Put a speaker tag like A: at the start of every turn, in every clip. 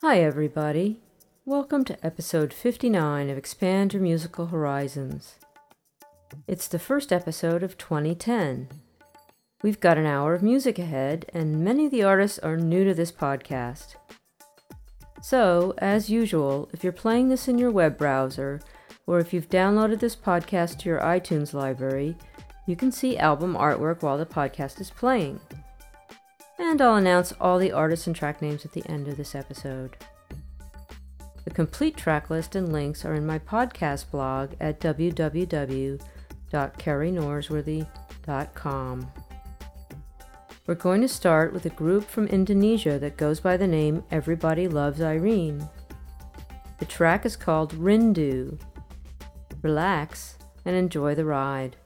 A: Hi, everybody. Welcome to episode 59 of Expand Your Musical Horizons. It's the first episode of 2010. We've got an hour of music ahead, and many of the artists are new to this podcast. So, as usual, if you're playing this in your web browser, or if you've downloaded this podcast to your iTunes library, you can see album artwork while the podcast is playing and I'll announce all the artists and track names at the end of this episode. The complete track list and links are in my podcast blog at www.kerrynorsworthy.com. We're going to start with a group from Indonesia that goes by the name Everybody Loves Irene. The track is called Rindu. Relax and enjoy the ride.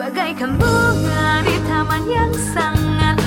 B: bagaikan bunga di taman yang sangat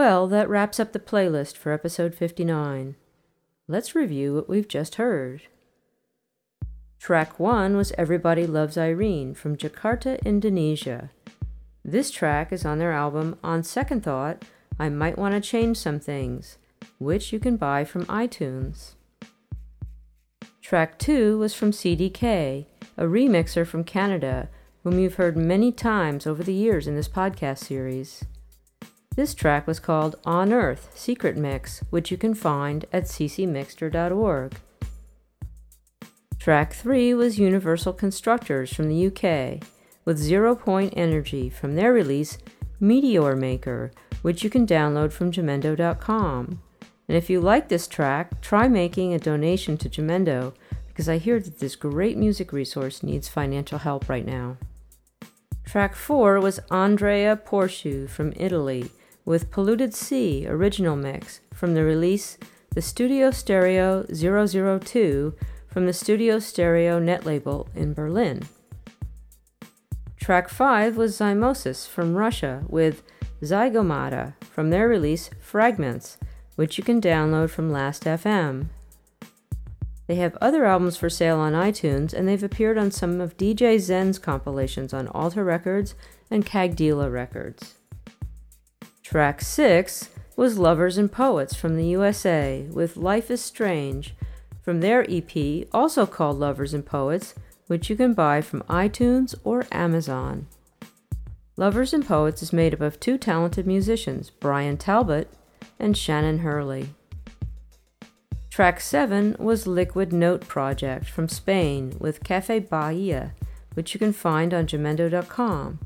C: Well, that wraps up the playlist for episode 59. Let's review what we've just heard. Track 1 was Everybody Loves Irene from Jakarta, Indonesia. This track is on their album On Second Thought, I Might Want to Change Some Things, which you can buy from iTunes. Track 2 was from CDK, a remixer from Canada, whom you've heard many times over the years in this podcast series. This track was called On Earth Secret Mix, which you can find at ccmixter.org. Track 3 was Universal Constructors from the UK, with Zero Point Energy from their release Meteor Maker, which you can download from Jamendo.com. And if you like this track, try making a donation to Jamendo because I hear that this great music resource needs financial help right now. Track 4 was Andrea Porcu from Italy with Polluted Sea original mix from the release The Studio Stereo 002 from the Studio Stereo net label in Berlin. Track 5 was Zymosis from Russia with Zygomata from their release Fragments, which you can download from Last.fm. They have other albums for sale on iTunes, and they've appeared on some of DJ Zen's compilations on Alta Records and Cagdila Records. Track 6 was Lovers and Poets from the USA with Life is Strange from their EP, also called Lovers and Poets, which you can buy from iTunes or Amazon. Lovers and Poets is made up of two talented musicians, Brian Talbot and Shannon Hurley. Track 7 was Liquid Note Project from Spain with Cafe Bahia, which you can find on Jamendo.com.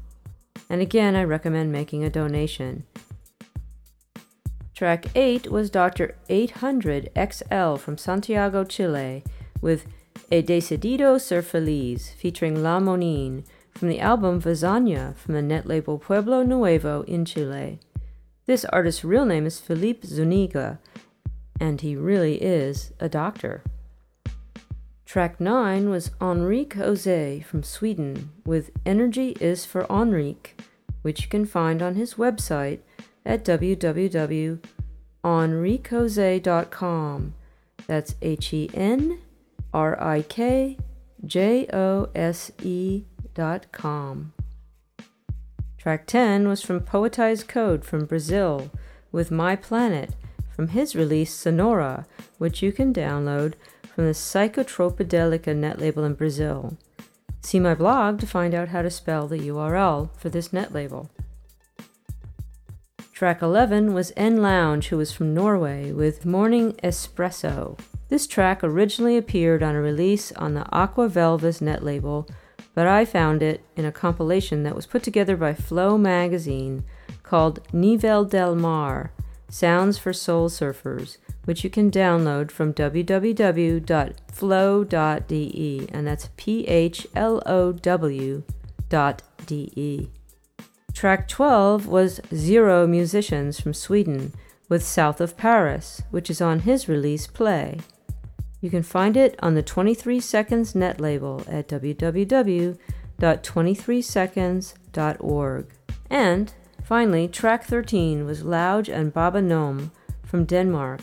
C: And again, I recommend making a donation. Track 8 was Dr. 800 XL from Santiago, Chile, with E Decidido Ser Feliz, featuring La Monine, from the album Vazania from the net label Pueblo Nuevo in Chile. This artist's real name is Felipe Zuniga, and he really is a doctor. Track 9 was Henrik Jose from Sweden with Energy is for Enrique, which you can find on his website at www.henrikjose.com. That's H E N R I K J O S E dot com. Track 10 was from Poetize Code from Brazil with My Planet from his release Sonora, which you can download from the Psychotropidelica net label in Brazil. See my blog to find out how to spell the URL for this net label. Track 11 was enLounge, who was from Norway, with Morning Espresso. This track originally appeared on a release on the Aqua Velvas net label, but I found it in a compilation that was put together by Phlow magazine called Nivel del Mar Sounds for Soul Surfers, which you can download from www.phlow.de, and that's P H L O W dot D E. Track 12 was Zero Musicians from Sweden with South of Paris, which is on his release Play. You can find it on the 23 Seconds net label at www.23seconds.org. And Finally, track 13 was Lauge and Baba Gnohm from Denmark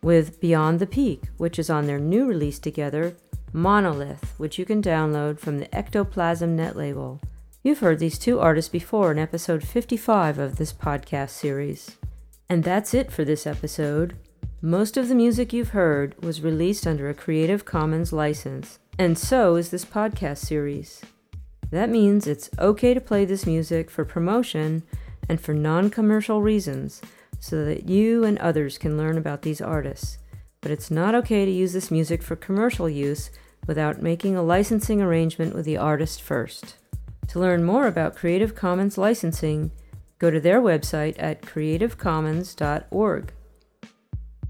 C: with Beyond the Peak, which is on their new release together, Monolith, which you can download from the Ectoplasm net label. You've heard these two artists before in episode 55 of this podcast series. And that's it for this episode. Most of the music you've heard was released under a Creative Commons license, and so is this podcast series. That means it's okay to play this music for promotion and for non commercial reasons so that you and others can learn about these artists. But it's not okay to use this music for commercial use without making a licensing arrangement with the artist first. To learn more about Creative Commons licensing, go to their website at creativecommons.org.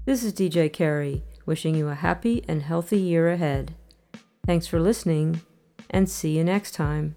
C: This is DJ Carey, wishing you a happy and healthy year ahead. Thanks for listening, and see you next time.